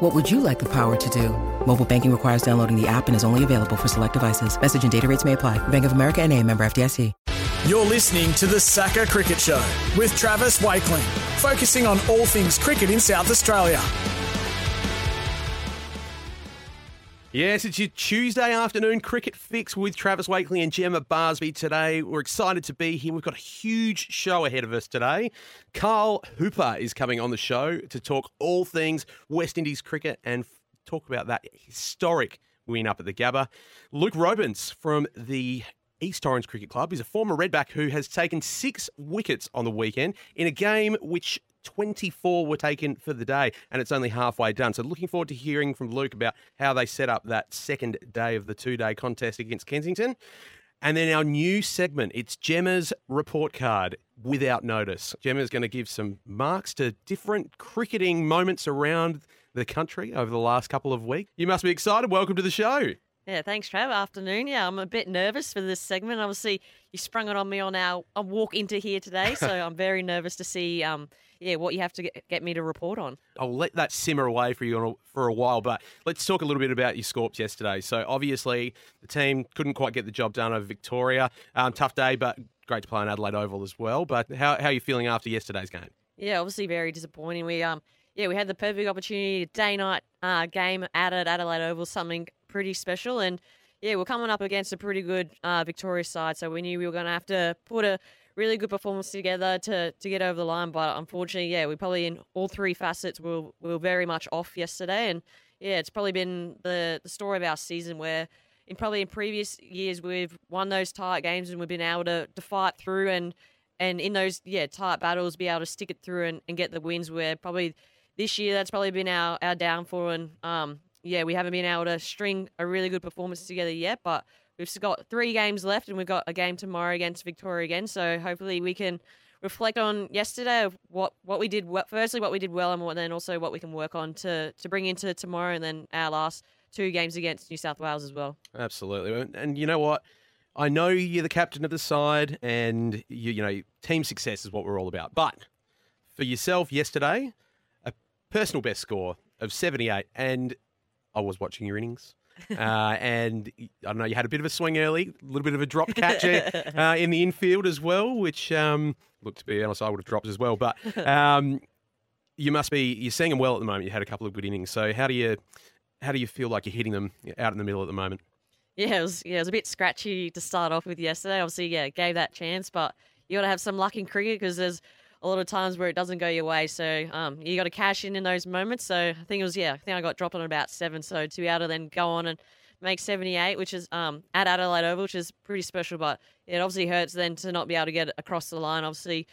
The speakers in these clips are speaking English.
What would you like the power to do? Mobile banking requires downloading the app and is only available for select devices. Message and data rates may apply. Bank of America and a member FDIC. You're listening to the SACA Cricket Show with Travis Wakeling, focusing on all things cricket in South Australia. Yes, it's your Tuesday afternoon cricket fix with Travis Wakeling and Jemma Barsby today. We're excited to be here. We've got a huge show ahead of us today. Carl Hooper is coming on the show to talk all things West Indies cricket and talk about that historic win up at the Gabba. Luke Robins from the East Torrens Cricket Club is a former Redback who has taken six wickets on the weekend in a game which 24 were taken for the day, and it's only halfway done. So, looking forward to hearing from Luke about how they set up that second day of the two day contest against Kensington. And then our new segment, it's Jemma's report card without notice. Jemma's going to give some marks to different cricketing moments around the country over the last couple of weeks. You must be excited. Welcome to the show. Yeah, thanks, Trav. Afternoon. Yeah, I'm a bit nervous for this segment. Obviously, you sprung it on me on our, our walk into here today, so I'm very nervous to see um, yeah, what you have to get, get me to report on. I'll let that simmer away for you for a while, but let's talk a little bit about your Scorps yesterday. So obviously the team couldn't quite get the job done over Victoria. Um, tough day, but great to play in Adelaide Oval as well. But how, how are you feeling after yesterday's game? Yeah, obviously very disappointing. We um yeah we had the perfect opportunity day night uh, game at at Adelaide Oval, something pretty special, and yeah we're coming up against a pretty good uh, side, so we knew we were going to have to put a really good performance together to to get over the line. But unfortunately, yeah, we probably in all three facets we were, we were very much off yesterday, and yeah, it's probably been the the story of our season where. In probably in previous years, we've won those tight games and we've been able to, to fight through and and in those yeah tight battles, be able to stick it through and, and get the wins. Where probably this year that's probably been our, our downfall, and um yeah, we haven't been able to string a really good performance together yet. But We've got three games left, and we've got a game tomorrow against Victoria again. So hopefully we can reflect on yesterday of what, what we did. Firstly, what we did well, and what, then also what we can work on to to bring into tomorrow, and then our last two games against New South Wales as well. Absolutely, and you know what. I know you're the captain of the side, and you, you know team success is what we're all about. But for yourself yesterday, a personal best score of 78, and I was watching your innings. Uh, and I don't know, you had a bit of a swing early, a little bit of a drop catcher uh, in the infield as well, which um, looked to be honest, I would have dropped as well. But um, you must be you're seeing them well at the moment. You had a couple of good innings, so how do you how do you feel like you're hitting them out in the middle at the moment? Yeah, it was yeah, it was a bit scratchy to start off with yesterday. Obviously, yeah, gave that chance, but you got to have some luck in cricket because there's a lot of times where it doesn't go your way. So um, you got to cash in in those moments. So I think it was yeah, I think I got dropped on about seven. So to be able to then go on and make 78, which is um, at Adelaide Oval, which is pretty special. But it obviously hurts then to not be able to get across the line. Obviously,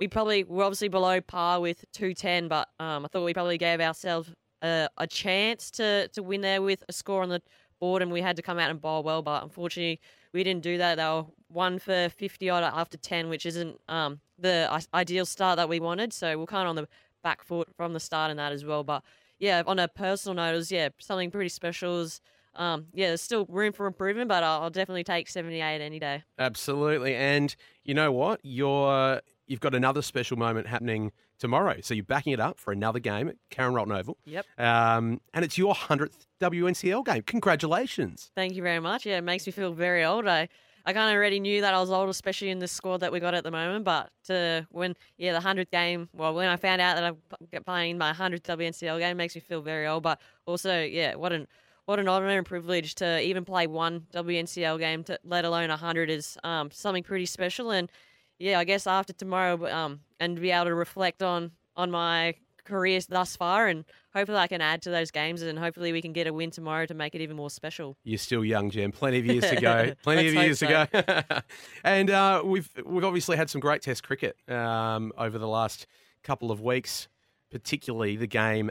we probably were obviously below par with 210, but um, I thought we probably gave ourselves a, a chance to to win there with a score on the board, and we had to come out and bowl well. But unfortunately, we didn't do that. They were one for 50 odd after 10, which isn't um, the ideal start that we wanted. So we're kind of on the back foot from the start in that as well. But yeah, on a personal note, it was yeah something pretty special. Was, um, yeah, there's still room for improvement, but I'll, definitely take 78 any day. Absolutely, and you know what? You're you've got another special moment happening tomorrow. So you're backing it up for another game at Karen Rolton Oval. Yep. Um, and it's your hundredth WNCL game. Congratulations! Thank you very much. Yeah, it makes me feel very old. I I kind of already knew that I was old, especially in this squad that we got at the moment. But to when, yeah, the 100th game, well, when I found out that I'm playing my 100th WNCL game, makes me feel very old. But also, yeah, what an what an honour and privilege to even play one WNCL game, to, let alone a hundred, is um, something pretty special. And yeah, I guess after tomorrow, um, and be able to reflect on on my career thus far, and hopefully I can add to those games, and hopefully we can get a win tomorrow to make it even more special. You're still young, Jem. Plenty of years to go. Plenty of years hope to go. and uh, we've we've obviously had some great Test cricket um, over the last couple of weeks, particularly the game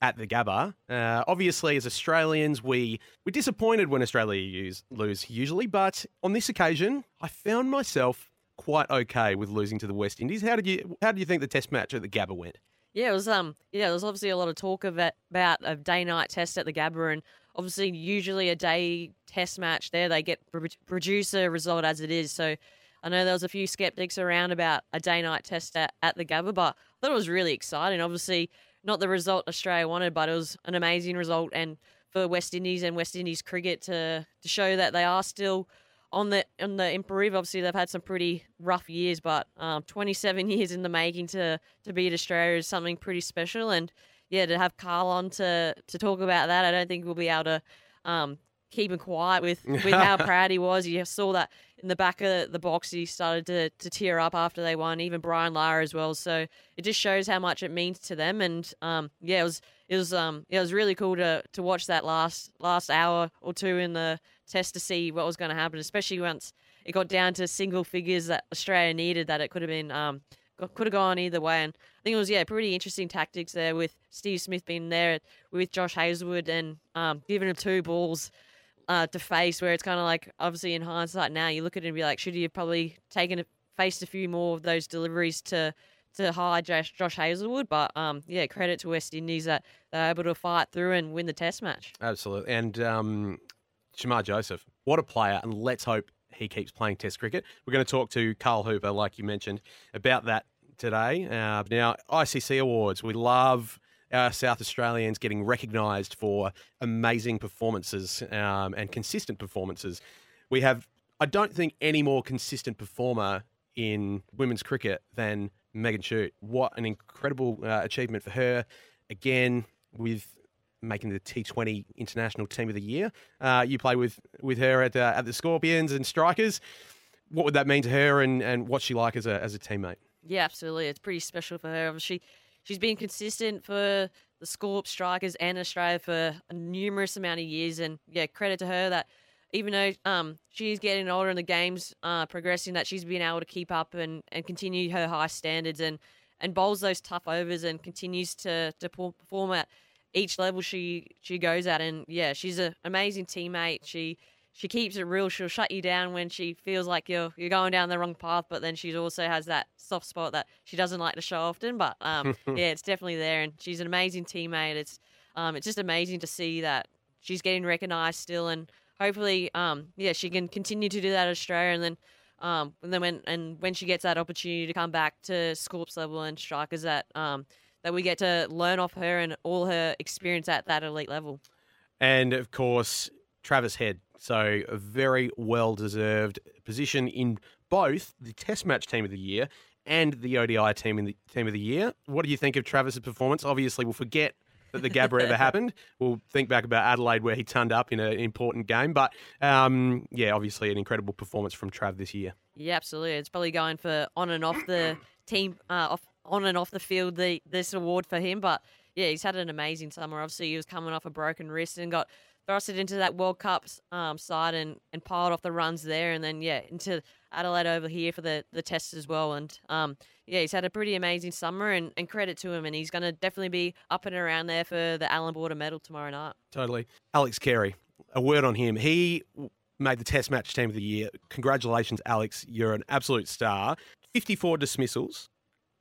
at the Gabba. Uh, obviously, as Australians, we we're disappointed when Australia use, lose usually, but on this occasion, I found myself quite okay with losing to the West Indies. How did you How did you think the Test match at the Gabba went? Yeah, it was um yeah, there was obviously a lot of talk of it, about a day night test at the Gabba, and obviously usually a day test match there they get pro- produce a result as it is. So I know there was a few skeptics around about a day night test at, at the Gabba, but I thought it was really exciting. Obviously, not the result Australia wanted, but it was an amazing result, and for West Indies and West Indies cricket to to show that they are still on the on the improve. Obviously, they've had some pretty rough years, but um, 27 years in the making to to beat Australia is something pretty special. And yeah, to have Carl on to to talk about that, I don't think we'll be able to um, keep him quiet with with how proud he was. You saw that in the back of the box. He started to to tear up after they won. Even Brian Lara as well. So it just shows how much it means to them. And um, yeah, it was it was um it was really cool to to watch that last last hour or two in the test to see what was going to happen, especially once it got down to single figures that Australia needed. That it could have been um could have gone either way. And I think it was yeah pretty interesting tactics there with Steve Smith being there with Josh Hazlewood and um giving him two balls. Uh, to face where it's kind of like obviously in hindsight now you look at it and be like should you have probably taken a, faced a few more of those deliveries to to hide Josh, Josh Hazlewood but um yeah credit to West Indies that they're able to fight through and win the test match Absolutely. And um, Shamar Joseph, what a player. And let's hope he keeps playing Test cricket. We're going to talk to Carl Hooper, like you mentioned, about that today. Uh, now, ICC Awards, we love our South Australians getting recognised for amazing performances um, and consistent performances. We have, I don't think, any more consistent performer in women's cricket than Megan Schutt. What an incredible uh, achievement for her. Again, with making the T20 International Team of the Year. Uh, you play with with her at uh, at the Scorpions and Strikers. What would that mean to her, and, and what's she like as a as a teammate? Yeah, absolutely. It's pretty special for her. She she's been consistent for the Scorp strikers and Australia for a numerous amount of years, and yeah, credit to her that even though um she's getting older and the game's uh, progressing, that she's been able to keep up and, and continue her high standards and and bowls those tough overs and continues to to perform at each level she she goes at. And yeah, she's an amazing teammate. She she keeps it real. She'll shut you down when she feels like you're you're going down the wrong path. But then she also has that soft spot that she doesn't like to show often. But um, yeah, it's definitely there. And she's an amazing teammate. It's um, it's just amazing to see that she's getting recognised still. And hopefully, um, yeah, she can continue to do that at Australia. And then um, and then when and when she gets that opportunity to come back to Scorps level and strikers that um that we get to learn off her and all her experience at that elite level. And of course, Travis Head. So a very well deserved position in both the Test match team of the year and the ODI team in the team of the year. What do you think of Travis's performance? Obviously, we'll forget that the Gabba ever happened. We'll think back about Adelaide where he turned up in an important game. But um, yeah, obviously an incredible performance from Trav this year. Yeah, absolutely. It's probably going for on and off the team, uh, off on and off the field the this award for him. But yeah, he's had an amazing summer. Obviously, he was coming off a broken wrist and got thrusted into that World Cup um, side and, and piled off the runs there, and then yeah into Adelaide over here for the the test as well. And um, yeah, he's had a pretty amazing summer, and, and credit to him. And he's going to definitely be up and around there for the Allan Border Medal tomorrow night. Totally, Alex Carey. A word on him. He made the Test match team of the year. Congratulations, Alex. You're an absolute star. 54 dismissals,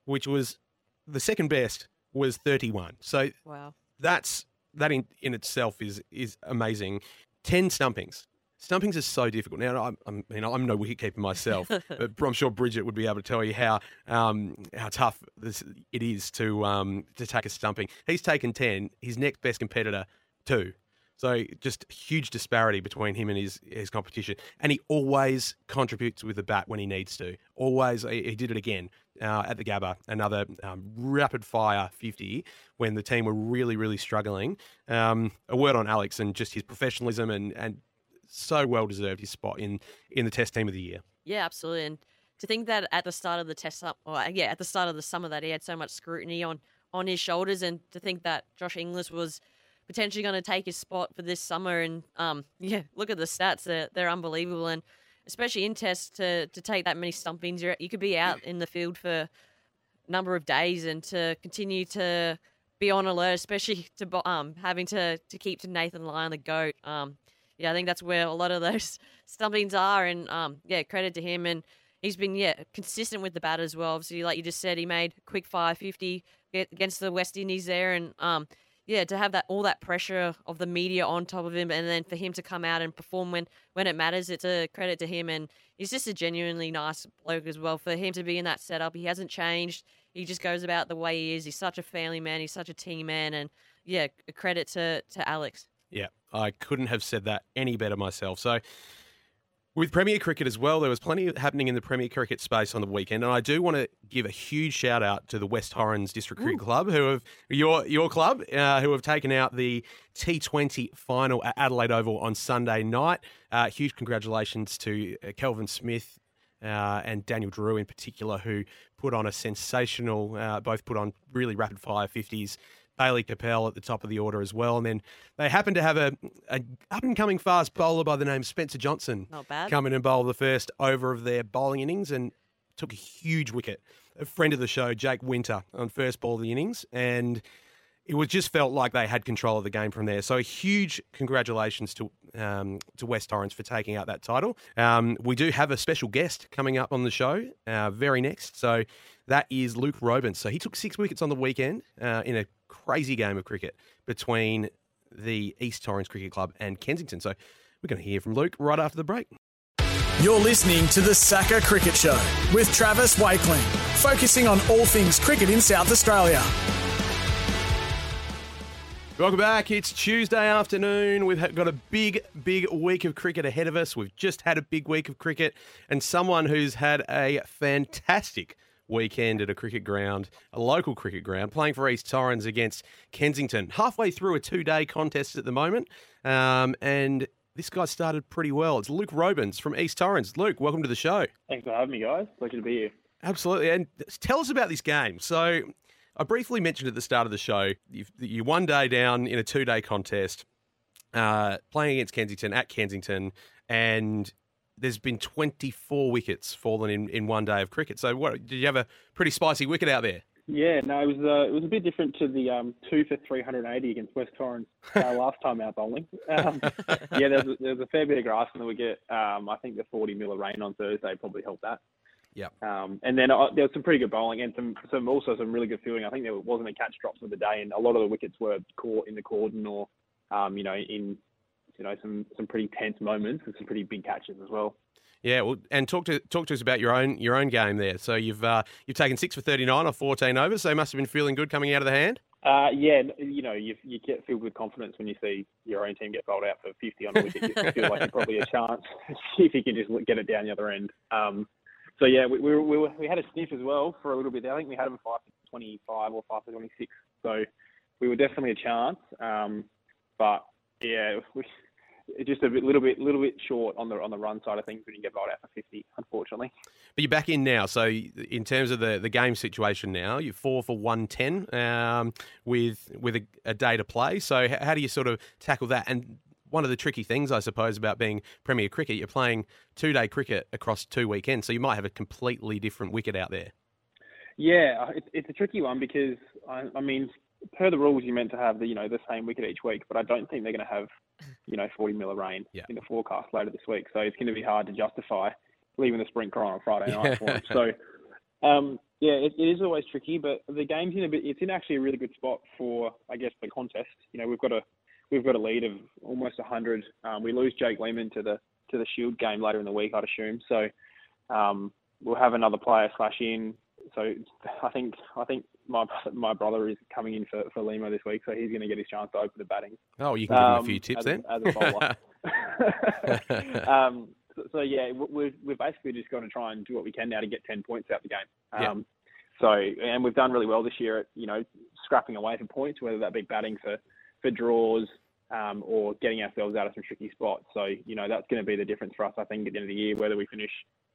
which was the second best was 31. So Wow. that's that in, in itself is is amazing. 10 stumpings. Stumpings is so difficult. Now, I'm, I'm, you know, I'm no wicketkeeper myself, but I'm sure Bridget would be able to tell you how um, how tough this, it is to um, to take a stumping. He's taken 10. His next best competitor, two. So just huge disparity between him and his his competition, and he always contributes with the bat when he needs to. Always, he, he did it again uh, at the Gabba, another um, rapid fire fifty when the team were really really struggling. Um, a word on Alex and just his professionalism and and so well deserved his spot in in the Test team of the year. Yeah, absolutely. And to think that at the start of the test, or yeah, at the start of the summer, that he had so much scrutiny on on his shoulders, and to think that Josh Inglis was potentially going to take his spot for this summer. And um, yeah, look at the stats; they're, they're unbelievable, and especially in tests to to take that many stumpings, you could be out in the field for a number of days, and to continue to be on alert, especially to um having to to keep to Nathan Lyon the goat. Um, yeah, I think that's where a lot of those stumpings are, and um, yeah, credit to him and. He's been yeah consistent with the bat as well. Obviously, like you just said, he made quick fire fifty against the West Indies there, and um, yeah, to have that all that pressure of the media on top of him, and then for him to come out and perform when when it matters, it's a credit to him. And he's just a genuinely nice bloke as well. For him to be in that setup, he hasn't changed. He just goes about the way he is. He's such a family man. He's such a team man, and yeah, a credit to to Alex. Yeah, I couldn't have said that any better myself. So. With Premier Cricket as well, there was plenty happening in the Premier Cricket space on the weekend, and I do want to give a huge shout out to the West Torrens District Cricket Club, who have your your club, uh, who have taken out the T20 final at Adelaide Oval on Sunday night. Uh, huge congratulations to uh, Kelvin Smith uh, and Daniel Drew in particular, who put on a sensational, uh, both put on really rapid fire 50s Bailey Capel at the top of the order as well. And then they happen to have a, a up and coming fast bowler by the name Spencer Johnson Not bad. come in and bowl the first over of their bowling innings and took a huge wicket. A friend of the show, Jake Winter, on first ball of the innings, and it was just felt like they had control of the game from there. So a huge congratulations to um, to West Torrens for taking out that title. Um, we do have a special guest coming up on the show uh, very next. So that is Luke Robins. So he took six wickets on the weekend uh, in a crazy game of cricket between the East Torrens Cricket Club and Kensington. So we're going to hear from Luke right after the break. You're listening to the SACA Cricket Show with Travis Wakeling, focusing on all things cricket in South Australia. Welcome back. It's Tuesday afternoon. We've got a big, big week of cricket ahead of us. We've just had a big week of cricket, and someone who's had a fantastic weekend at a cricket ground, a local cricket ground, playing for East Torrens against Kensington. Halfway through a two day contest at the moment. Um, and this guy started pretty well. It's Luke Robins from East Torrens. Luke, welcome to the show. Thanks for having me, guys. Pleasure to be here. Absolutely. And tell us about this game. So, I briefly mentioned at the start of the show, you one day down in a two day contest, uh, playing against Kensington at Kensington, and there's been 24 wickets fallen in, in one day of cricket. So, what did you have a pretty spicy wicket out there? Yeah, no, it was uh, it was a bit different to the um, two for 380 against West Torrens uh, last time out bowling. Um, yeah, there's a, there's a fair bit of grass in the wicket. Um, I think the 40 mil of rain on Thursday probably helped that. Yeah. Um, and then uh, there was some pretty good bowling and some, some also some really good fielding. I think there wasn't a catch drops of the day, and a lot of the wickets were caught in the cordon or, um, you know, in you know some some pretty tense moments and some pretty big catches as well. Yeah, well, and talk to talk to us about your own your own game there. So you've uh, you've taken six for thirty nine or fourteen overs, so you must have been feeling good coming out of the hand. Uh, yeah, you know, you you get filled with confidence when you see your own team get bowled out for fifty on a wicket. You feel like you're probably a chance. If you can just get it down the other end. Um, so yeah, we, we, we, we had a sniff as well for a little bit. There. I think we had them five for twenty five or five for twenty six. So we were definitely a chance. Um, but yeah, we, just a bit, little bit, little bit short on the on the run side of things. We didn't get bowled out for fifty, unfortunately. But you're back in now. So in terms of the, the game situation now, you're four for one ten um, with with a, a, day to play. So how do you sort of tackle that? And one of the tricky things, I suppose, about being Premier Cricket, you're playing two day cricket across two weekends, so you might have a completely different wicket out there. Yeah, it's, it's a tricky one because I, I mean per the rules, you're meant to have the you know the same wicket each week, but I don't think they're going to have you know 40 mil of rain yeah. in the forecast later this week. So it's going to be hard to justify leaving the sprint car on Friday night for them. So um, yeah, it, it is always tricky, but the game's in a bit. It's in actually a really good spot for I guess the contest. You know, we've got a we've got a lead of almost 100. Um, we lose Jake Lehmann to the to the Shield game later in the week, I'd assume. So um, we'll have another player slash in so I think I think my my brother is coming in for, for Lima this week, so he's going to get his chance to open the batting. Oh, you can give him a few um, tips as, then. As a bowler. um, so, so, yeah, we're we're basically just going to try and do what we can now to get ten points out of the game. Um, yeah. So and we've done really well this year at you know scrapping away for points, whether that be batting for for draws. Um, or getting ourselves out of some tricky spots. So, you know, that's going to be the difference for us, I think, at the end of the year, whether we finish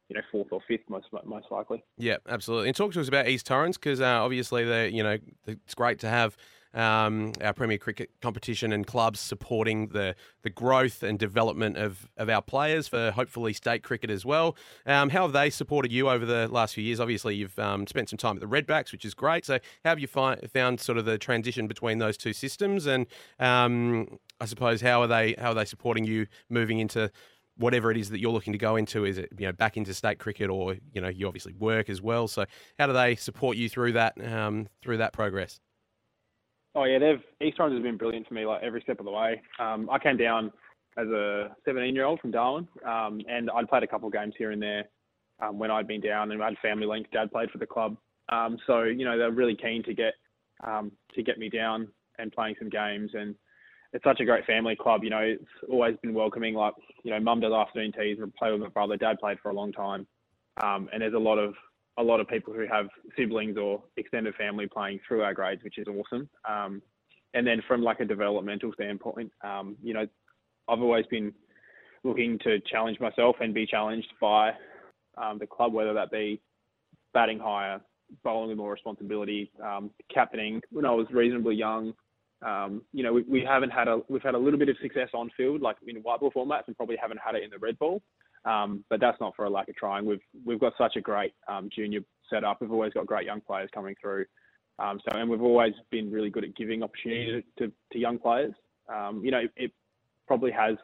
you know fourth or fifth most most likely. Yeah, absolutely. And talk to us about East Torrens because uh, obviously they you know it's great to have. Um, our Premier Cricket competition and clubs supporting the the growth and development of, of our players for hopefully state cricket as well. Um, how have they supported you over the last few years? Obviously, you've um, spent some time at the Redbacks, which is great. So, how have you fi- found sort of the transition between those two systems? And um, I suppose how are they how are they supporting you moving into whatever it is that you're looking to go into? Is it you know back into state cricket, or you know you obviously work as well? So how do they support you through that um, through that progress? Oh yeah, they've East Torrens has been brilliant for me, like every step of the way. Um, I came down as a 17 year old from Darwin, um, and I'd played a couple of games here and there um, when I'd been down, and I had family link. Dad played for the club, um, so you know they're really keen to get um, to get me down and playing some games and it's such a great family club. You know, it's always been welcoming. Like, you know, mum does afternoon teas and play with my brother. Dad played for a long time, um, and there's a lot of a lot of people who have siblings or extended family playing through our grades, which is awesome. Um, and then from like a developmental standpoint, um, you know, I've always been looking to challenge myself and be challenged by um, the club, whether that be batting higher, bowling with more responsibility, um, captaining when I was reasonably young, um, you know, we, we haven't had a we've had a little bit of success on field, like in white ball formats, and probably haven't had it in the red ball. Um, but that's not for a lack of trying. We've we've got such a great um, junior setup. We've always got great young players coming through. Um, so and we've always been really good at giving opportunity to, to, young players. Um, you know, it, it, probably has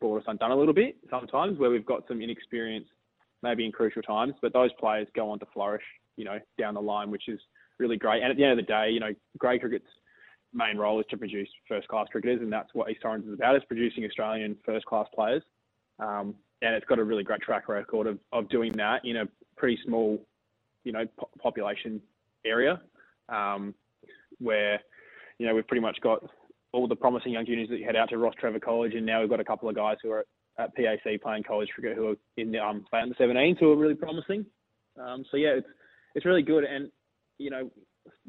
brought us undone a little bit sometimes where we've got some inexperience maybe in crucial times, but those players go on to flourish, you know, down the line, which is really great. And at the end of the day, you know, grade cricket's main role is to produce first class cricketers, and that's what East Torrens is about: is producing Australian first class players. Um, and it's got a really great track record of, of doing that in a pretty small, you know, po- population area, um, where you know we've pretty much got all the promising young juniors that you head out to Rostrevor College, and now we've got a couple of guys who are at PAC playing college cricket who are in the um, the 17s who are really promising. Um, so yeah, it's it's really good, and you know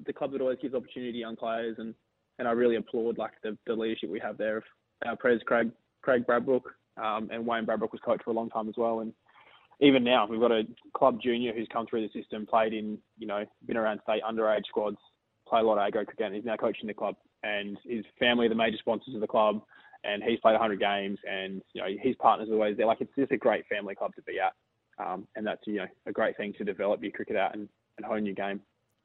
the club that always gives opportunity to young players, and and I really applaud like the, the leadership we have there of our pres Craig Craig Bradbrook um, and Wayne Bradbrook was coach for a long time as well, and even now we've got a club junior who's come through the system, played in you know been around state underage squads, play a lot of agro cricket, and he's now coaching the club, and his family are the major sponsors of the club, and he's played 100 games, and you know his partners are always there. Like it's just a great family club to be at, um, and that's you know a great thing to develop your cricket at and, and hone your game.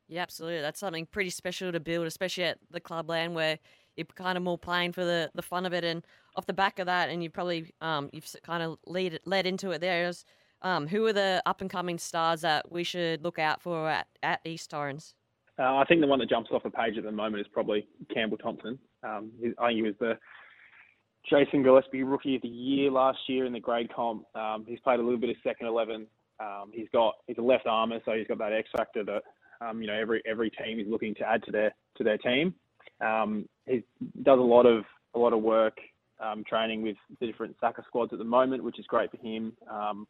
Yeah, absolutely. That's something pretty special to build, especially at the clubland where you're kind of more playing for the, the fun of it. And off the back of that, and you probably um, you've kind of lead led into it there. Is, um, who are the up and coming stars that we should look out for at, at East Torrens? Uh, I think the one that jumps off the page at the moment is probably Campbell Thompson. Um, I think he was the Jason Gillespie Rookie of the Year last year in the grade comp. Um, he's played a little bit of second eleven. Um, he's got he's a left armer, so he's got that X factor that um, you know, every every team is looking to add to their to their team. Um, he does a lot of a lot of work um, training with the different soccer squads at the moment, which is great for him. Um,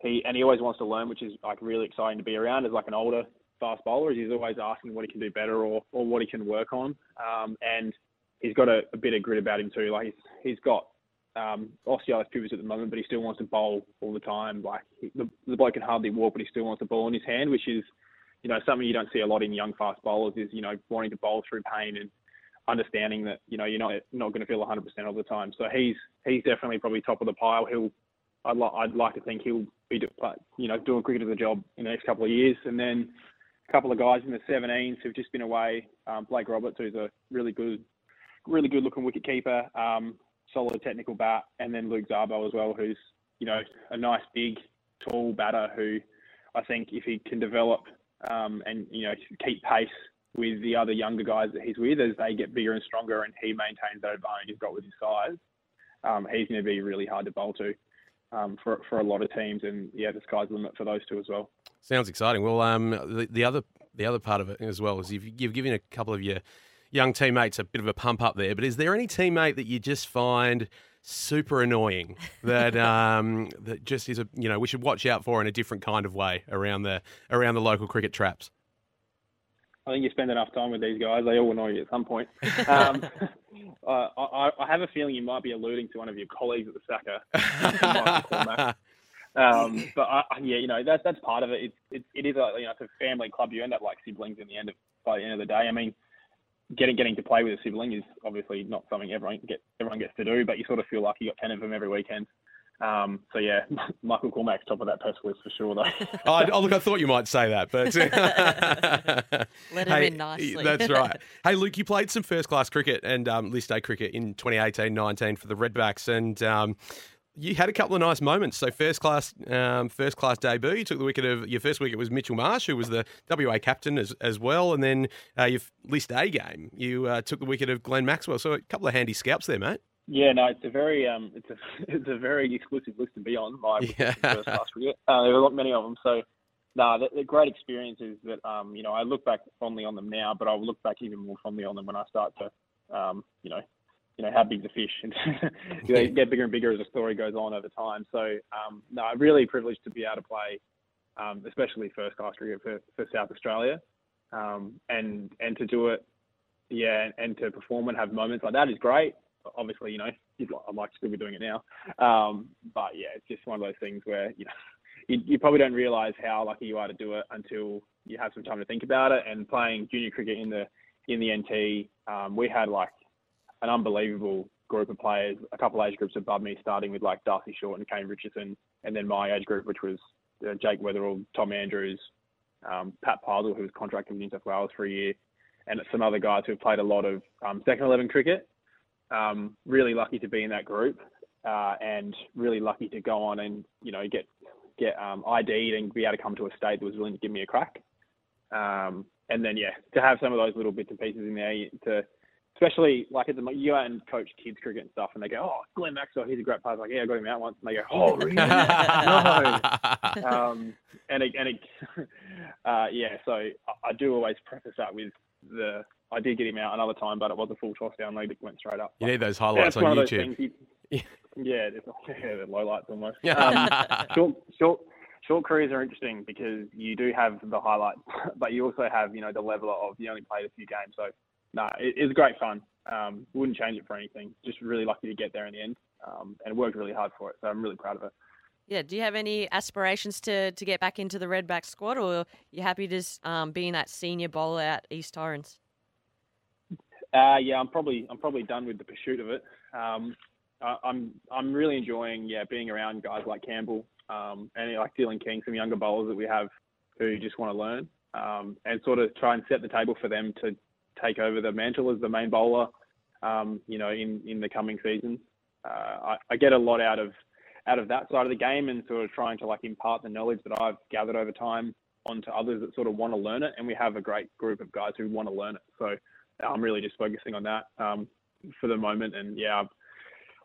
he and he always wants to learn, which is like really exciting to be around as like an older fast bowler. He's always asking what he can do better or or what he can work on. Um, and he's got a, a, bit of grit about him too. Like he's he's got um, osteitis pubis at the moment, but he still wants to bowl all the time. Like he, the, the bloke can hardly walk, but he still wants to bowl in his hand, which is you know, something you don't see a lot in young fast bowlers is, you know, wanting to bowl through pain and understanding that, you know, you're not not going to feel 100% all the time. So he's he's definitely probably top of the pile. He'll I'd, li- I'd like to think he'll be, you know, doing cricket as a job in the next couple of years. And then a couple of guys in the 17s who've just been away. Um, Blake Roberts, who's a really good, really good looking wicket keeper, um, solid technical bat, and then Luke Szabo as well, who's you know a nice big, tall batter who I think if he can develop um, and you know keep pace with the other younger guys that he's with as they get bigger and stronger, and he maintains that advantage he's got with his size. Um, he's going to be really hard to bowl to. um, for for a lot of teams, and yeah, the sky's the limit for those two as well. Sounds exciting. Well, um, the, the other the other part of it as well is you've, you've given a couple of your young teammates a bit of a pump up there. But is there any teammate that you just find super annoying that um, that just is a you know we should watch out for in a different kind of way around the around the local cricket traps? I think you spend enough time with these guys; they all annoy you at some point. Um, uh, I, I, have a feeling you might be alluding to one of your colleagues at the SACA. um, but I, yeah, you know that's that's part of it. It's it, it is a you know it's a family club. You end up like siblings in the end of by the end of the day. I mean, getting getting to play with a sibling is obviously not something everyone get everyone gets to do, but you sort of feel like you got ten of them every weekend. Um, so yeah, Michael Cormack's top of that pest list for sure, though. oh, oh, look, I thought you might say that, but let him hey, in nicely. That's right. Hey, Luke, you played some first class cricket and um, list A cricket in 2018-19 for the Redbacks, and um, you had a couple of nice moments. So first class, um, first class debut. You took the wicket of your first wicket was Mitchell Marsh, who was the WA captain as, as well, and then uh, your list A game, you uh, took the wicket of Glenn Maxwell. So a couple of handy scalps there, mate. Yeah, no, it's a very um, it's a it's a very exclusive list to be on. My yeah. first class cricket. Uh, there are not many of them, so no, nah, they're great experiences. That um, you know, I look back fondly on them now, but I'll look back even more fondly on them when I start to, um, you know, you know how big the fish and they get bigger and bigger as the story goes on over time. So um, no, I'm really privileged to be able to play, um, especially first class cricket for, for South Australia, um, and and to do it, yeah, and to perform and have moments like that is great obviously, you know, I'd like to still be doing it now. Um, but yeah, it's just one of those things where, you know, you, you, probably don't realise how lucky you are to do it until you have some time to think about it. And playing junior cricket in the in the NT, um, we had like an unbelievable group of players, a couple age groups above me, starting with like Darcy Short and Kane Richardson, and then my age group, which was uh, Jake Weatherald, Tom Andrews, um, Pat Pardle, who was contracted with New South Wales for a year, and some other guys who have played a lot of um, second eleven cricket um, really lucky to be in that group, uh, and really lucky to go on and you know get get um, ID'd and be able to come to a state that was willing to give me a crack. Um, and then yeah, to have some of those little bits and pieces in there to especially like at the you go and coach kids cricket and stuff, and they go, "Oh, Glenn Maxwell, he's a great player." Like, yeah, I got him out once, and they go, "Oh, really?" no. Um, and it, and it, uh, yeah, so I, do always preface that with the I did get him out another time, but it was a full toss down lead that went straight up. You need those highlights on YouTube. You, yeah, yeah, the low lights almost. Um, short, short, short careers are interesting because you do have the highlights, but you also have you know the level of you only played a few games. So no, nah, it, it's great fun. Um, wouldn't change it for anything. Just really lucky to get there in the end, um, and worked really hard for it. So I'm really proud of it. Yeah. Do you have any aspirations to, to get back into the Redback squad, or are you happy just um, being that senior bowler at East Torrens? Uh, yeah, I'm probably I'm probably done with the pursuit of it. Um, I, I'm I'm really enjoying yeah being around guys like Campbell um, and like Dylan King, some younger bowlers that we have who just want to learn um, and sort of try and set the table for them to take over the mantle as the main bowler. Um, you know, in in the coming seasons, uh, I, I get a lot out of out of that side of the game and sort of trying to like impart the knowledge that I've gathered over time onto others that sort of want to learn it. And we have a great group of guys who want to learn it. So I'm really just focusing on that um, for the moment. And yeah,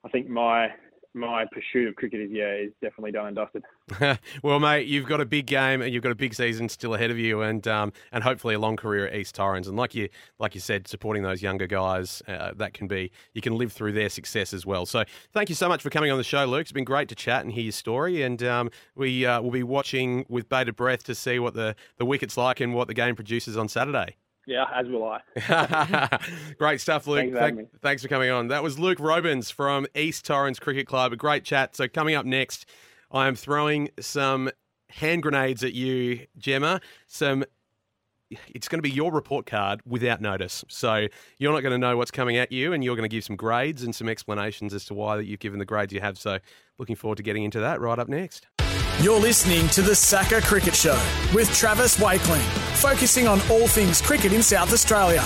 I think my my pursuit of cricket is yeah is definitely done and dusted. well, mate, you've got a big game and you've got a big season still ahead of you, and um, and hopefully a long career at East Torrens. And like you like you said, supporting those younger guys uh, that can be you can live through their success as well. So thank you so much for coming on the show, Luke. It's been great to chat and hear your story, and um, we uh, will be watching with bated breath to see what the the wicket's like and what the game produces on Saturday. Yeah, as will I. Great stuff, Luke. Thanks, Thank, thanks, for coming on. That was Luke Robins from East Torrens Cricket Club. A great chat. So, coming up next, I am throwing some hand grenades at you, Jemma. Some. It's going to be your report card without notice. So you're not going to know what's coming at you, and you're going to give some grades and some explanations as to why that you've given the grades you have. So, looking forward to getting into that right up next. You're listening to the SACA Cricket Show with Travis Wakeling, focusing on all things cricket in South Australia.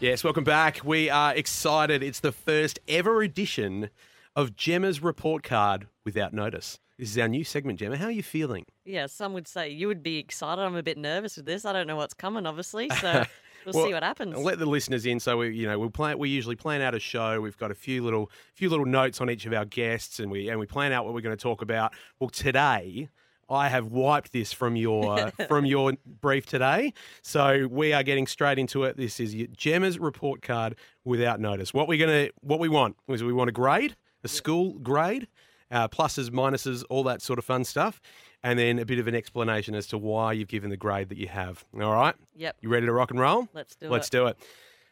Yes, welcome back. We are excited. It's the first ever edition of Jemma's report card without notice. This is our new segment, Jemma. How are you feeling? Yeah, some would say you would be excited. I'm a bit nervous with this. I don't know what's coming, obviously. So we'll, Well, see what happens. Let the listeners in. So we, you know, we plan. We usually plan out a show. We've got a few little, few little notes on each of our guests, and we and we plan out what we're going to talk about. Well, today. I have wiped this from your from your brief today, so we are getting straight into it. This is Jemma's report card without notice. What we're gonna, what we want is we want a grade, a school grade, uh, pluses, minuses, all that sort of fun stuff, and then a bit of an explanation as to why you've given the grade that you have. All right. Yep. You ready to rock and roll? Let's do Let's it. do it.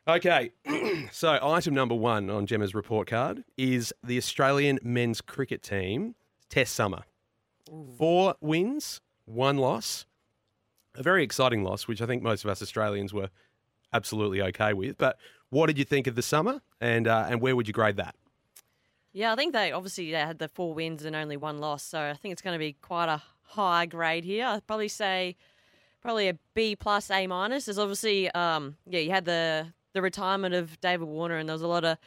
Okay, so item number one on Jemma's report card is the Australian men's cricket team Test summer. Four wins, one loss. A very exciting loss, which I think most of us Australians were absolutely okay with. But what did you think of the summer, and uh, and where would you grade that? Yeah, I think they obviously they had the four wins and only one loss, so I think it's going to be quite a high grade here. I'd probably say probably a B plus A minus. There's obviously um yeah you had the the retirement of David Warner and there was a lot of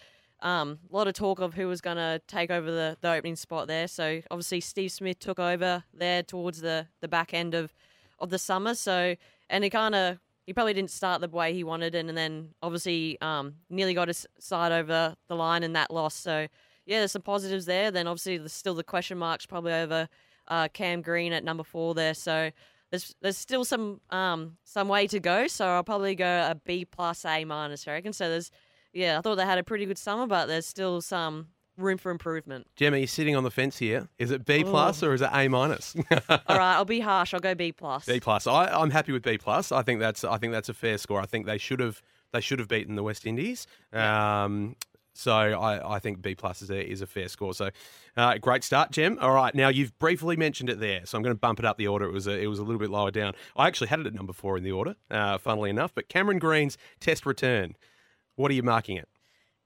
um a lot of talk of who was going to take over the, the opening spot there. So obviously Steve Smith took over there towards the the back end of of the summer. So and he kind of he probably didn't start the way he wanted, and, and then obviously um, nearly got his side over the line in that loss. So yeah, there's some positives there. Then obviously there's still the question marks probably over uh, Cam Green at number four there. So there's there's still some um, some way to go. So I'll probably go a B plus A minus. I reckon. So there's yeah, I thought they had a pretty good summer, but there's still some room for improvement. Jemma, you're sitting on the fence here. Is it B plus or is it A minus? All right, I'll be harsh. I'll go B plus. B plus. I, I'm happy with B plus. I think that's I think that's a fair score. I think they should have they should have beaten the West Indies. Um, so I, I think B plus is a, is a fair score. So uh, great start, Gem. All right, now you've briefly mentioned it there, so I'm going to bump it up the order. It was a, it was a little bit lower down. I actually had it at number four in the order, uh, funnily enough. But Cameron Green's test return. What are you marking it?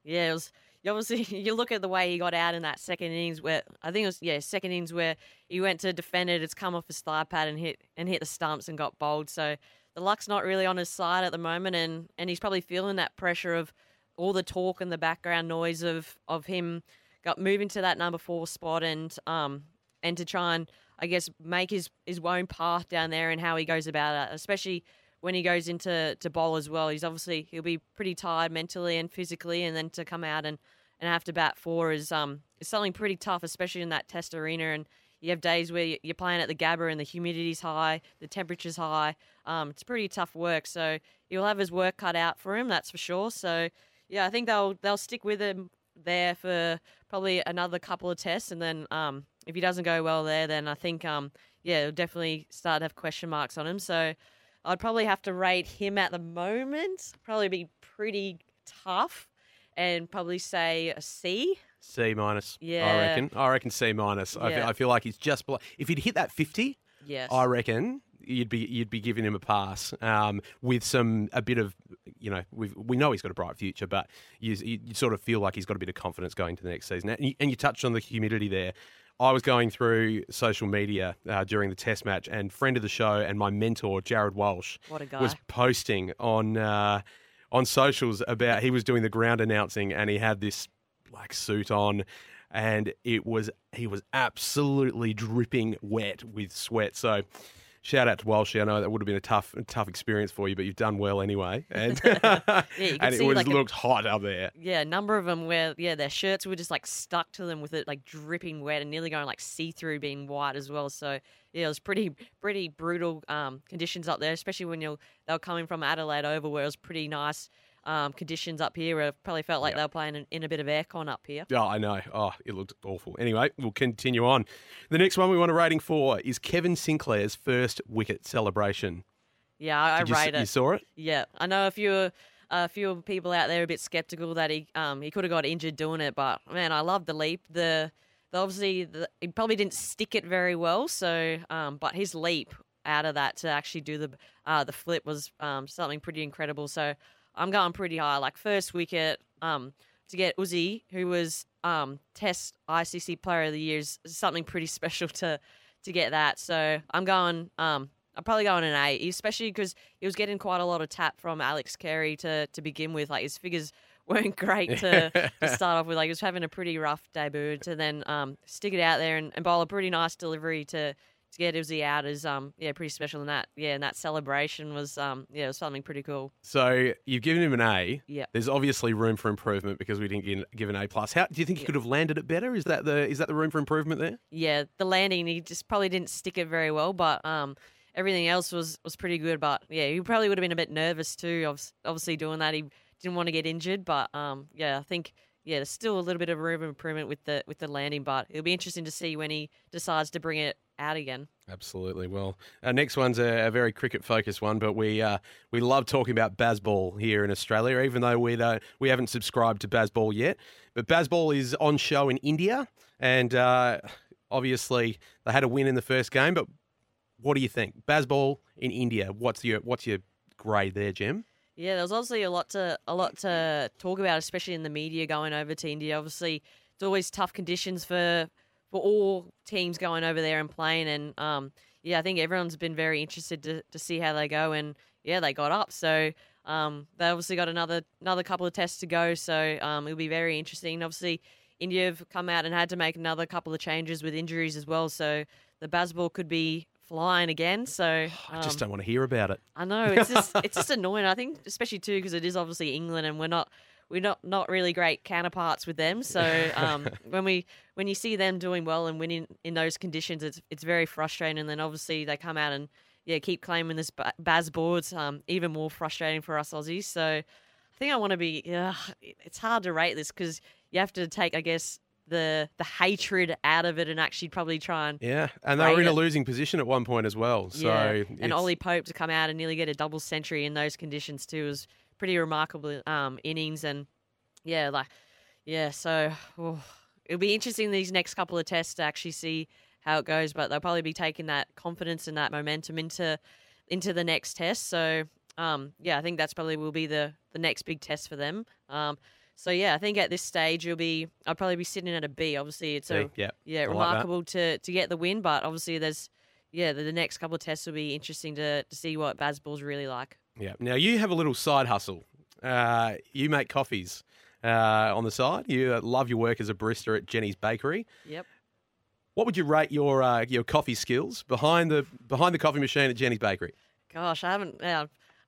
Yeah, it was. You obviously, you look at the way he got out in that second innings, where I think it was yeah second innings where he went to defend it. It's come off his thigh pad and hit and hit the stumps and got bowled. So the luck's not really on his side at the moment, and and he's probably feeling that pressure of all the talk and the background noise of of him got moving to that number four spot and um and to try and I guess make his his own path down there and how he goes about it, especially when he goes into to bowl as well. He's obviously he'll be pretty tired mentally and physically, and then to come out and, and have to bat four is um is something pretty tough, especially in that test arena. And you have days where you're playing at the Gabba and the humidity's high, the temperature's high. Um, it's pretty tough work. So he'll have his work cut out for him, that's for sure. So yeah, I think they'll they'll stick with him there for probably another couple of tests, and then um if he doesn't go well there, then I think um yeah, he'll definitely start to have question marks on him. So. I'd probably have to rate him at the moment. Probably be pretty tough, and probably say a C. C minus. Yeah, I reckon. I reckon C minus. I, feel, I feel like he's just below. If he'd hit that fifty, Yes. I reckon you'd be you'd be giving him a pass um, with some a bit of you know we we know he's got a bright future, but you, you sort of feel like he's got a bit of confidence going to the next season. And you, and you touched on the humidity there. I was going through social media uh, during the test match, and friend of the show and my mentor Jared Walsh What a guy. was posting on uh, on socials about he was doing the ground announcing, and he had this black suit on. And it was he was absolutely dripping wet with sweat. So shout out to Walshy. I know that would have been a tough tough experience for you, but you've done well anyway. And, can and it was like, a- looked hot up there. Yeah, a number of them where yeah their shirts were just like stuck to them with it like dripping wet and nearly going like see through, being white as well. So yeah, it was pretty pretty brutal um, conditions up there, especially when you're they were coming from Adelaide over where it was pretty nice um, conditions up here. Where it probably felt like Yep. they were playing in, in a bit of aircon up here. Oh, I know. Oh, it looked awful. Anyway, we'll continue on. The next one we want a rating for is Kevin Sinclair's first wicket celebration. Yeah, I, I Did you, rate you it. saw it? Yeah, I know a few a few people out there are a bit skeptical that he um he could have got injured doing it, but man, I love the leap. The, the obviously the, he probably didn't stick it very well, so um but his leap out of that to actually do the uh the flip was um something pretty incredible. So I'm going pretty high. Like first wicket um to get Uzi, who was um Test ICC Player of the Year, is something pretty special to to get that. So I'm going um I'm probably going an A, especially because he was getting quite a lot of tap from Alex Carey to to begin with. Like his figures weren't great to, to start off with. Like he was having a pretty rough debut to then um, stick it out there and, and bowl a pretty nice delivery to to get Izzy out is um yeah pretty special. And that yeah, and that celebration was um yeah it was something pretty cool. So you've given him an A. Yeah. There's obviously room for improvement because we didn't give, give an A plus. How do you think he could have landed it better? Is that the is that the room for improvement there? Yeah, the landing he just probably didn't stick it very well, but um everything else was was pretty good. But yeah, he probably would have been a bit nervous too. Obviously doing that, he didn't want to get injured. But um yeah, I think yeah, there's still a little bit of room improvement with the with the landing, but it'll be interesting to see when he decides to bring it out again. Absolutely. Well, our next one's a, a very cricket focused one, but we uh, we love talking about Bazball here in Australia, even though we don't we haven't subscribed to Bazball yet. But Bazball is on show in India, and uh, obviously they had a win in the first game. But what do you think, Bazball in India? What's your what's your grade there, Jim? Yeah, there was obviously a lot to a lot to talk about, especially in the media going over to India. Obviously, it's always tough conditions for for all teams going over there and playing. And um, yeah, I think everyone's been very interested to, to see how they go. And yeah, they got up. So um, they obviously got another another couple of tests to go. So um, it'll be very interesting. Obviously, India have come out and had to make another couple of changes with injuries as well. So the Bazball could be flying again. So um, I just um, don't want to hear about it. I know it's just it's just annoying. I think especially too because it is obviously England and we're not we're not not really great counterparts with them. So um, when we when you see them doing well and winning in those conditions, it's it's very frustrating. And then obviously they come out and yeah keep claiming this Baz boards, um, even more frustrating for us Aussies. So I think I want to be. Yeah, it's hard to rate this because you have to take, I guess, the the hatred out of it and actually probably try and yeah. And they were in a losing position at one point as well. So yeah. and Ollie Pope to come out and nearly get a double century in those conditions too was pretty remarkable um, innings and yeah, like yeah. So oh, it'll be interesting these next couple of tests to actually see how it goes. But they'll probably be taking that confidence and that momentum into into the next test. So um, yeah, I think that's probably will be the the next big test for them. Um, so yeah, I think at this stage you'll be I'll probably be sitting at a B. Obviously, it's a yeah, yeah remarkable like to to get the win, but obviously there's yeah the, the, next couple of tests will be interesting to to see what Bazball's really like. Yeah. Now you have a little side hustle. Uh, you make coffees uh, on the side. You uh, love your work as a barista at Jenny's Bakery. Yep. What would you rate your uh, your coffee skills behind the behind the coffee machine at Jenny's Bakery? Gosh, I haven't.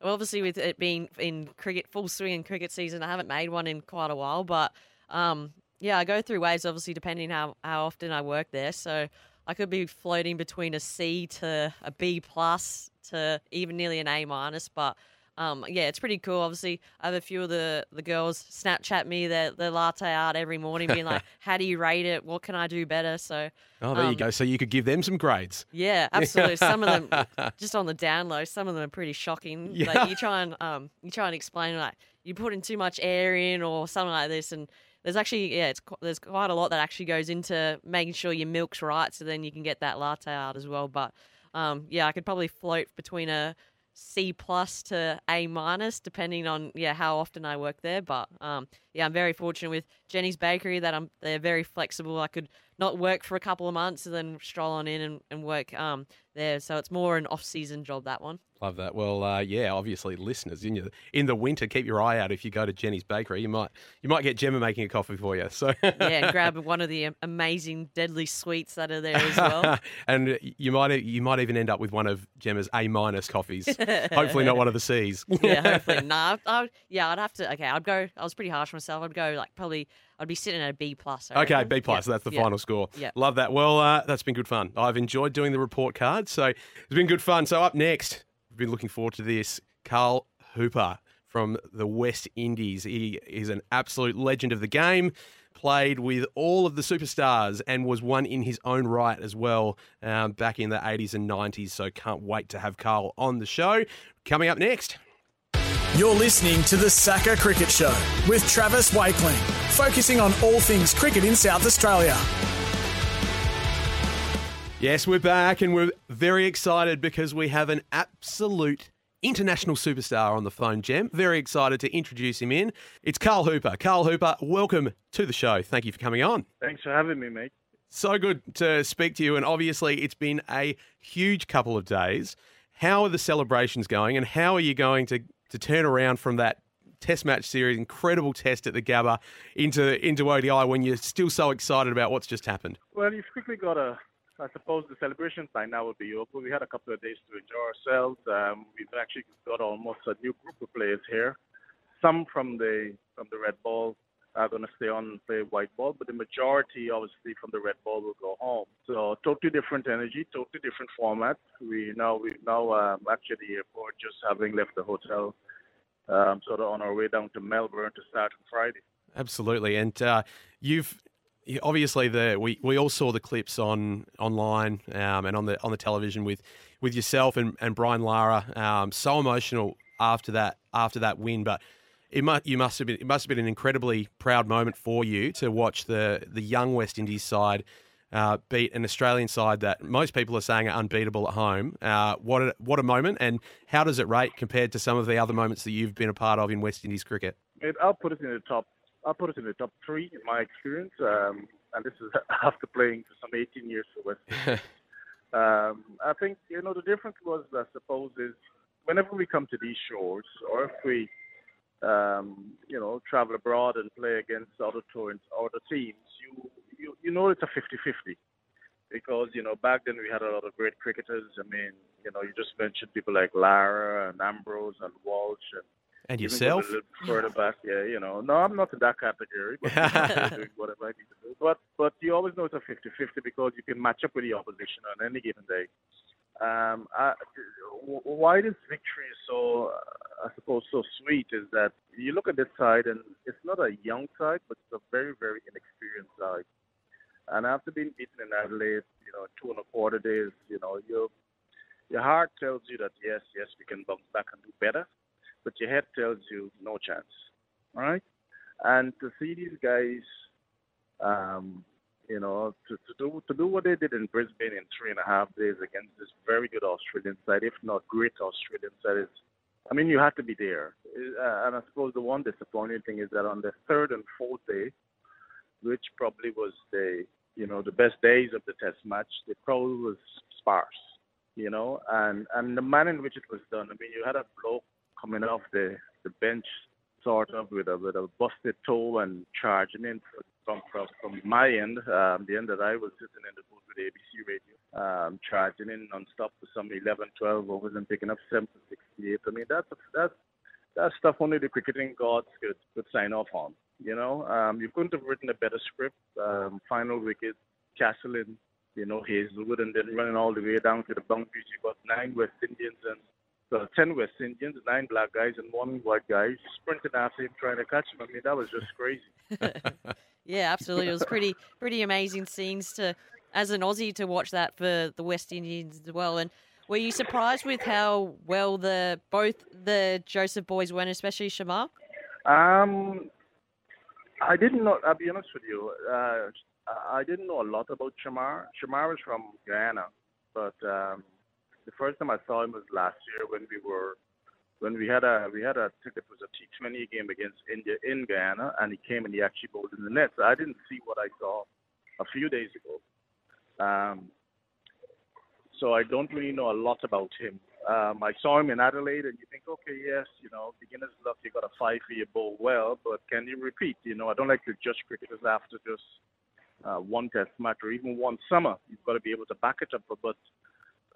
Well, obviously, with it being in cricket, full swing in cricket season, I haven't made one in quite a while. But um, yeah, I go through waves, obviously, depending how, how often I work there. So I could be floating between a C to a B plus to even nearly an A minus. But um, yeah, it's pretty cool. Obviously, I have a few of the, the girls Snapchat me their, their latte art every morning, being like, "How do you rate it? What can I do better?" So, oh, there um, you go. So you could give them some grades. Yeah, absolutely. some of them just on the down low. Some of them are pretty shocking. Yeah. Like you try and um, you try and explain like you put in too much air in or something like this, and there's actually yeah, it's there's quite a lot that actually goes into making sure your milk's right, so then you can get that latte art as well. But um, yeah, I could probably float between a C plus to A minus, depending on yeah how often I work there. But um, yeah, I'm very fortunate with Jenny's Bakery that I'm they're very flexible. I could not work for a couple of months and then stroll on in and, and work um, there. So it's more an off season job that one. Love that. Well, uh, yeah, obviously, listeners in your, in the winter, keep your eye out. If you go to Jenny's Bakery, you might you might get Jemma making a coffee for you. So yeah, and grab one of the amazing deadly sweets that are there as well. and you might you might even end up with one of Jemma's A minus coffees. hopefully, not one of the C's. yeah, hopefully, nah. I, yeah, I'd have to. Okay, I'd go. I was pretty harsh myself. I'd go like probably. I'd be sitting at a B plus. Okay, B plus. Yeah. That's the yeah. final score. Yeah, love that. Well, uh, that's been good fun. I've enjoyed doing the report card, so it's been good fun. So up next. We've been looking forward to this. Carl Hooper from the West Indies. He is an absolute legend of the game. Played with all of the superstars and was one in his own right as well um, back in the 80s and 90s. So can't wait to have Carl on the show. Coming up next. You're listening to the SACA Cricket Show with Travis Wakeling, focusing on all things cricket in South Australia. Yes, we're back and we're very excited because we have an absolute international superstar on the phone, Gem. Very excited to introduce him in. It's Carl Hooper. Carl Hooper, welcome to the show. Thank you for coming on. Thanks for having me, mate. So good to speak to you. And obviously, it's been a huge couple of days. How are the celebrations going, and how are you going to, to turn around from that Test match series, incredible test at the Gabba, into into ODI when you're still so excited about what's just happened? Well, you've quickly got to I suppose the celebrations by now will be over. We had a couple of days to enjoy ourselves. Um, we've actually got almost a new group of players here. Some from the from the red ball are going to stay on and play white ball, but the majority, obviously, from the red ball will go home. So totally different energy, totally different format. We now we now um, actually the airport, just having left the hotel, um, sort of on our way down to Melbourne to start on Friday. Absolutely, and uh, you've obviously the we, we all saw the clips on online um, and on the on the television with with yourself and, and Brian Lara. Um, so emotional after that after that win, but it must you must have been it must have been an incredibly proud moment for you to watch the the young West Indies side. Uh, beat an Australian side that most people are saying are unbeatable at home. Uh, what a, what a moment! And how does it rate compared to some of the other moments that you've been a part of in West Indies cricket? It, I'll put it in the top I'll put it in the top three in my experience. Um, and this is after playing for some 18 years for West. um, I think you know the difference was, I suppose, is whenever we come to these shores, or if we, um, you know, travel abroad and play against other tours, other teams, you you you know it's a 50-50 because you know back then we had a lot of great cricketers. I mean, you know, you just mentioned people like Lara and Ambrose and Walsh and and yourself? Further back, yeah, you know. No, I'm not in that category, but doing whatever I need to do. But but you always know it's a 50-50 because you can match up with the opposition on any given day. Um, I, why this victory is so, I suppose, so sweet is that you look at this side and it's not a young side, but it's a very, very inexperienced side. And after being beaten in Adelaide, you know, two and a quarter days, you know, your your heart tells you that yes, yes, we can bounce back and do better but your head tells you no chance. Right? And to see these guys, um, you know, to, to do to do what they did in Brisbane in three and a half days against this very good Australian side, if not great Australian side, is, I mean, you have to be there. Uh, and I suppose the one disappointing thing is that on the third and fourth day, which probably was the you know the best days of the Test match, the crowd was sparse. You know, and and the manner in which it was done. I mean, you had a bloke coming off the, the bench sort of with a with a busted toe and charging in from from, from my end, um, the end that I was sitting in the booth with ABC radio, um, charging in non-stop for some 11, 12 overs and picking up 7 to 68. I mean, that's that's that's stuff only the cricketing gods could could sign off on. You know, um, you couldn't have written a better script. Um, final wicket, Castleton, you know, Hazlewood, and then running all the way down to the boundaries. You got nine West Indians and uh, 10 West Indians, nine black guys, and one white guy sprinting after him trying to catch him. I mean, that was just crazy. yeah, absolutely. It was pretty pretty amazing scenes to, as an Aussie, to watch that for the West Indians as well. And were you surprised with how well the both the Joseph boys went, especially Shamar? Um, I didn't know. I'll be honest with you. Uh, I didn't know a lot about Shamar. Shamar is from Guyana, but um, the first time I saw him was last year when we were when we had a we had a it was a T20 game against India in Guyana, and he came and he actually bowled in the net. So I didn't see what I saw a few days ago. Um, so I don't really know a lot about him. Um, I saw him in Adelaide, and you think, okay, yes, you know, beginner's luck, you got a five for your bowl well, but can you repeat? You know, I don't like to judge cricketers after just uh, one test match or even one summer. You've got to be able to back it up. But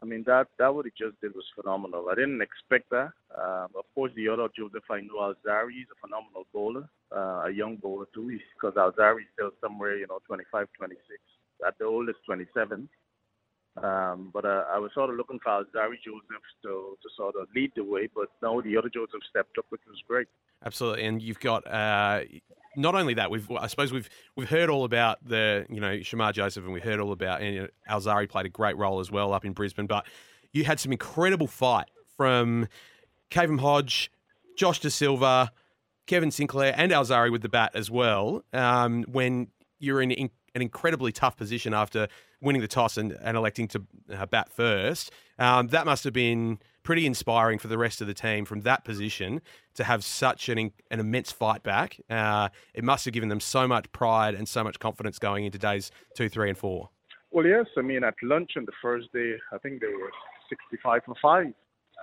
I mean, that that what he just did was phenomenal. I didn't expect that. Um, of course, the other Joseph I know, Alzarri, is a phenomenal bowler, uh, a young bowler too, because Alzarri is still somewhere, you know, 25, 26. At the oldest, 27. Um, but uh, I was sort of looking for Alzarri Joseph to, to sort of lead the way, but now the other Joseph stepped up, which was great. Absolutely, and you've got uh, not only that, we've I suppose we've we've heard all about the you know Shamar Joseph, and we heard all about and you know, Alzarri played a great role as well up in Brisbane. But you had some incredible fight from Kavem Hodge, Josh Da Silva, Kevin Sinclair, and Alzarri with the bat as well. Um, when you're in, in, an incredibly tough position after winning the toss and, and electing to uh, bat first, um, that must have been pretty inspiring for the rest of the team from that position to have such an, an immense fight back. Uh, it must have given them so much pride and so much confidence going into days two, three, and four. Well, yes. I mean, at lunch on the first day, I think they were 65 for five.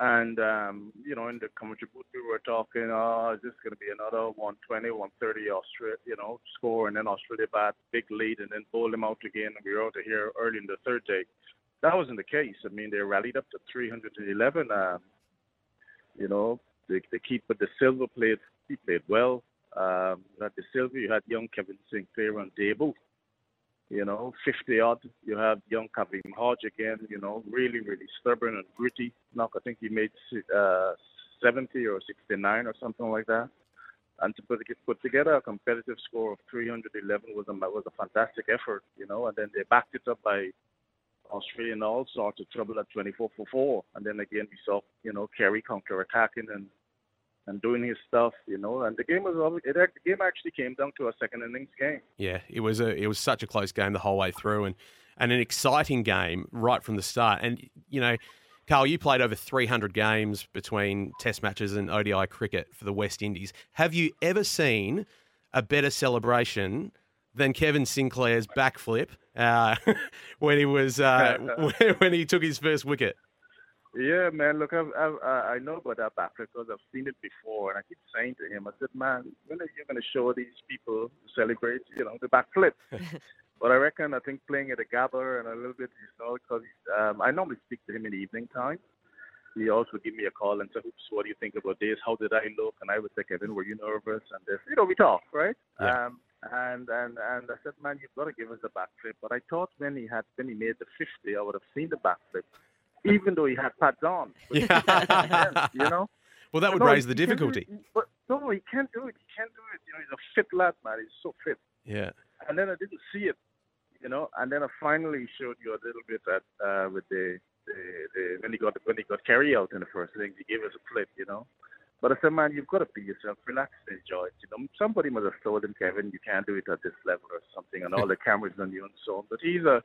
And, um, you know, in the commentary booth, we were talking, oh, is this going to be another 120, 130 Australia, you know, score? And then Australia bat, big lead, and then bowl them out again. And we were out of here early in the third day. That wasn't the case. I mean, they rallied up to 311. Um, you know, the, the keeper, Da Silva played, he played well. Um, you had Da Silva, you had young Kevin Sinclair on debut you know, 50 odd. You have young Kavem Hodge again, you know, really, really stubborn and gritty. Knock, I think he made uh, 70 or 69 or something like that. And to put, put together a competitive score of 311 was a, was a fantastic effort, you know, and then they backed it up by Australia in all sorts of trouble at 24 for 4. And then again, we saw, you know, Carey counter attacking and and doing his stuff, you know. And the game was it, the game actually came down to a second innings game. Yeah, it was a it was such a close game the whole way through, and and an exciting game right from the start. And you know, Carl, you played over 300 games between Test matches and ODI cricket for the West Indies. Have you ever seen a better celebration? Than Kevin Sinclair's backflip uh, when he was uh, when he took his first wicket. Yeah, man. Look, I've, I've, I know about that backflip because I've seen it before, and I keep saying to him, I said, "Man, when are you going to show these people to celebrate, you know, the backflip?" but I reckon I think playing at a Gabba and a little bit, you know, because um, I normally speak to him in the evening time. He also give me a call and say, "Hoops, what do you think about this? How did I look?" And I would say, "Kevin, were you nervous?" And this, you know, we talk, right? Yeah. Um, and and and I said, "Man, you've got to give us a backflip." But I thought when he had when he made the 50, I would have seen the backflip even though he had pads on. Yeah. you know? Well, that would no, raise the difficulty. but no, he can't do it. He can't do it. You know, he's a fit lad, man. He's so fit. Yeah. And then I didn't see it, you know. And then I finally showed you a little bit at uh, with the, the, the when he got when he got Carey out in the first inning. He gave us a flip, you know. But I said, man, you've got to be yourself, relax enjoy it. You know, somebody must have told him, Kevin, you can't do it at this level or something, and all the cameras on you and so on. But he's a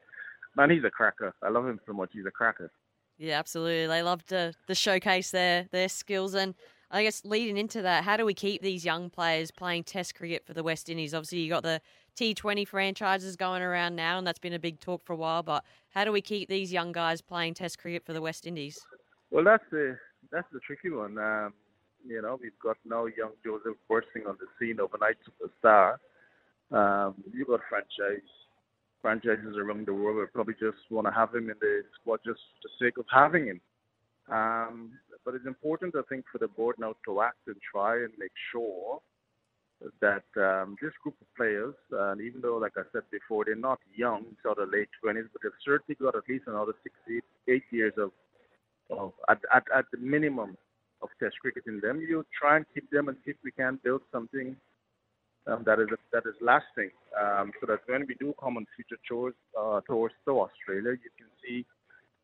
man, he's a cracker. I love him so much. He's a cracker. Yeah, absolutely. They love to, to showcase their, their skills. And I guess leading into that, how do we keep these young players playing Test cricket for the West Indies? Obviously, you got the T20 franchises going around now, and that's been a big talk for a while. But how do we keep these young guys playing Test cricket for the West Indies? Well, that's the that's the tricky one. Um, you know, we've got now young Joseph bursting on the scene, overnight superstar. Um, you've got franchise franchises around the world will probably just want to have him in the squad just for the sake of having him. Um, but it's important, I think, for the board now to act and try and make sure that um, this group of players, and even though, like I said before, they're not young, sort of late 20s, but they've certainly got at least another six, eight, eight years of, of at, at, at the minimum, of Test cricket in them. You try and keep them and see if we can build something um, that is that is lasting. Um, so that when we do come on future tours uh, to Australia, you can see,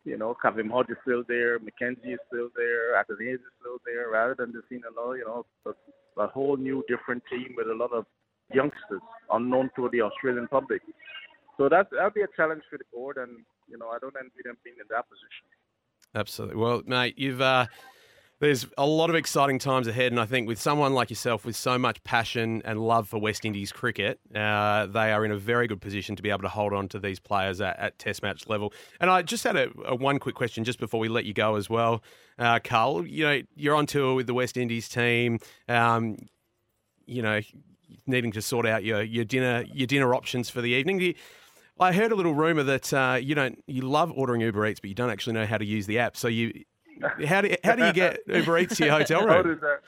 you know, Kavem Hodge is still there, McKenzie is still there, Athanaze is still there, rather than just seeing another, you know, a, a whole new different team with a lot of youngsters unknown to the Australian public. So that that'll be a challenge for the board, and you know, I don't envy them being in that position. Absolutely. Well, mate, you've. Uh there's a lot of exciting times ahead, and I think with someone like yourself with so much passion and love for West Indies cricket, uh, they are in a very good position to be able to hold on to these players at, at Test match level. And I just had a, a, one quick question just before we let you go as well, uh, Carl. You know, you're on tour with the West Indies team. Um, you know, needing to sort out your, your dinner your dinner options for the evening. I heard a little rumor that uh, you don't you love ordering Uber Eats, but you don't actually know how to use the app. So you how do how do you get Uber Eats to your hotel room? How did that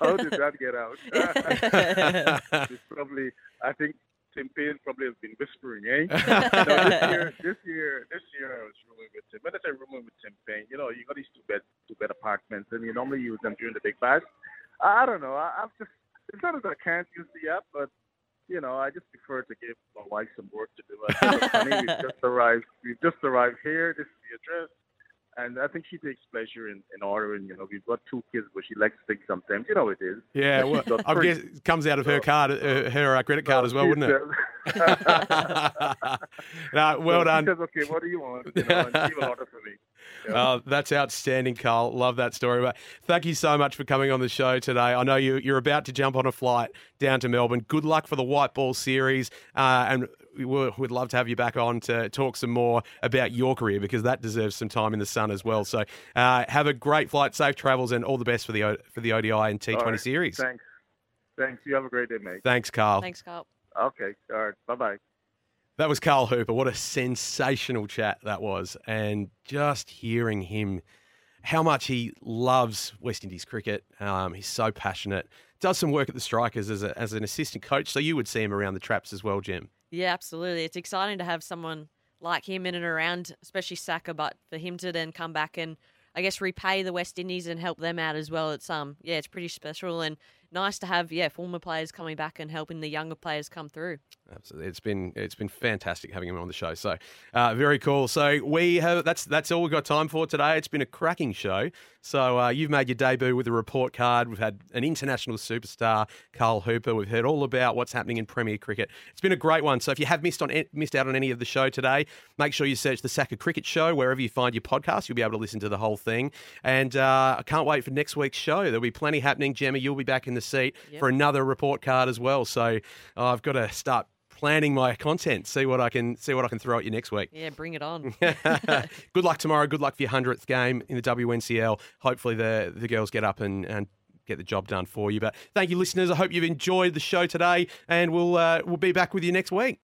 how did that get out? it's probably I think Tim Paine probably has been whispering, eh? no, this year, this year, this year I was rooming with Tim. When I say rooming with Tim Paine, you know, you got these two bed two bed apartments, and you normally use them during the big bash. I, I don't know. I, I'm just it's not that I can't use the app, but you know, I just prefer to give my wife some work to do. I funny, we've just arrived. We've just arrived here. This is the address and I think she takes pleasure in, in ordering. You know, we've got two kids, but she likes to think sometimes. You know, it is. Yeah, well, I guess it comes out of her card, uh, her uh, credit card as well, wouldn't it? no, well so done. Says, okay, what do you want? You know, and she will order for me. Yeah. Oh, that's outstanding, Carl. Love that story. But thank you so much for coming on the show today. I know you, you're about to jump on a flight down to Melbourne. Good luck for the White Ball Series, uh, and we would love to have you back on to talk some more about your career because that deserves some time in the sun as well. So uh, have a great flight, safe travels, and all the best for the for the ODI and T20 right. series. Thanks. Thanks. You have a great day, mate. Thanks, Carl. Thanks, Carl. Okay. All right. Bye bye. That was Carl Hooper. What a sensational chat that was. And just hearing him, how much he loves West Indies cricket. Um, he's so passionate. Does some work at the Strikers as, a, as an assistant coach. So you would see him around the traps as well, Jim. Yeah, absolutely. It's exciting to have someone like him in and around, especially SACA, but for him to then come back and I guess repay the West Indies and help them out as well. It's um yeah, it's pretty special and nice to have yeah former players coming back and helping the younger players come through. Absolutely, it's been it's been fantastic having him on the show. So uh, very cool. So we have that's that's all we've got time for today. It's been a cracking show. So uh, you've made your debut with a report card. We've had an international superstar, Carl Hooper. We've heard all about what's happening in Premier Cricket. It's been a great one. So if you have missed on missed out on any of the show today, make sure you search the SACA Cricket Show wherever you find your podcast. You'll be able to listen to the whole thing. And uh, I can't wait for next week's show. There'll be plenty happening. Jemma, you'll be back in the seat yep. for another report card as well. So uh, I've got to start planning my content. See what I can see what I can throw at you next week. Yeah, bring it on. good luck tomorrow. Good luck for your hundredth game in the WNCL. Hopefully the the girls get up and, and get the job done for you. But thank you, listeners. I hope you've enjoyed the show today, and we'll uh, we'll be back with you next week.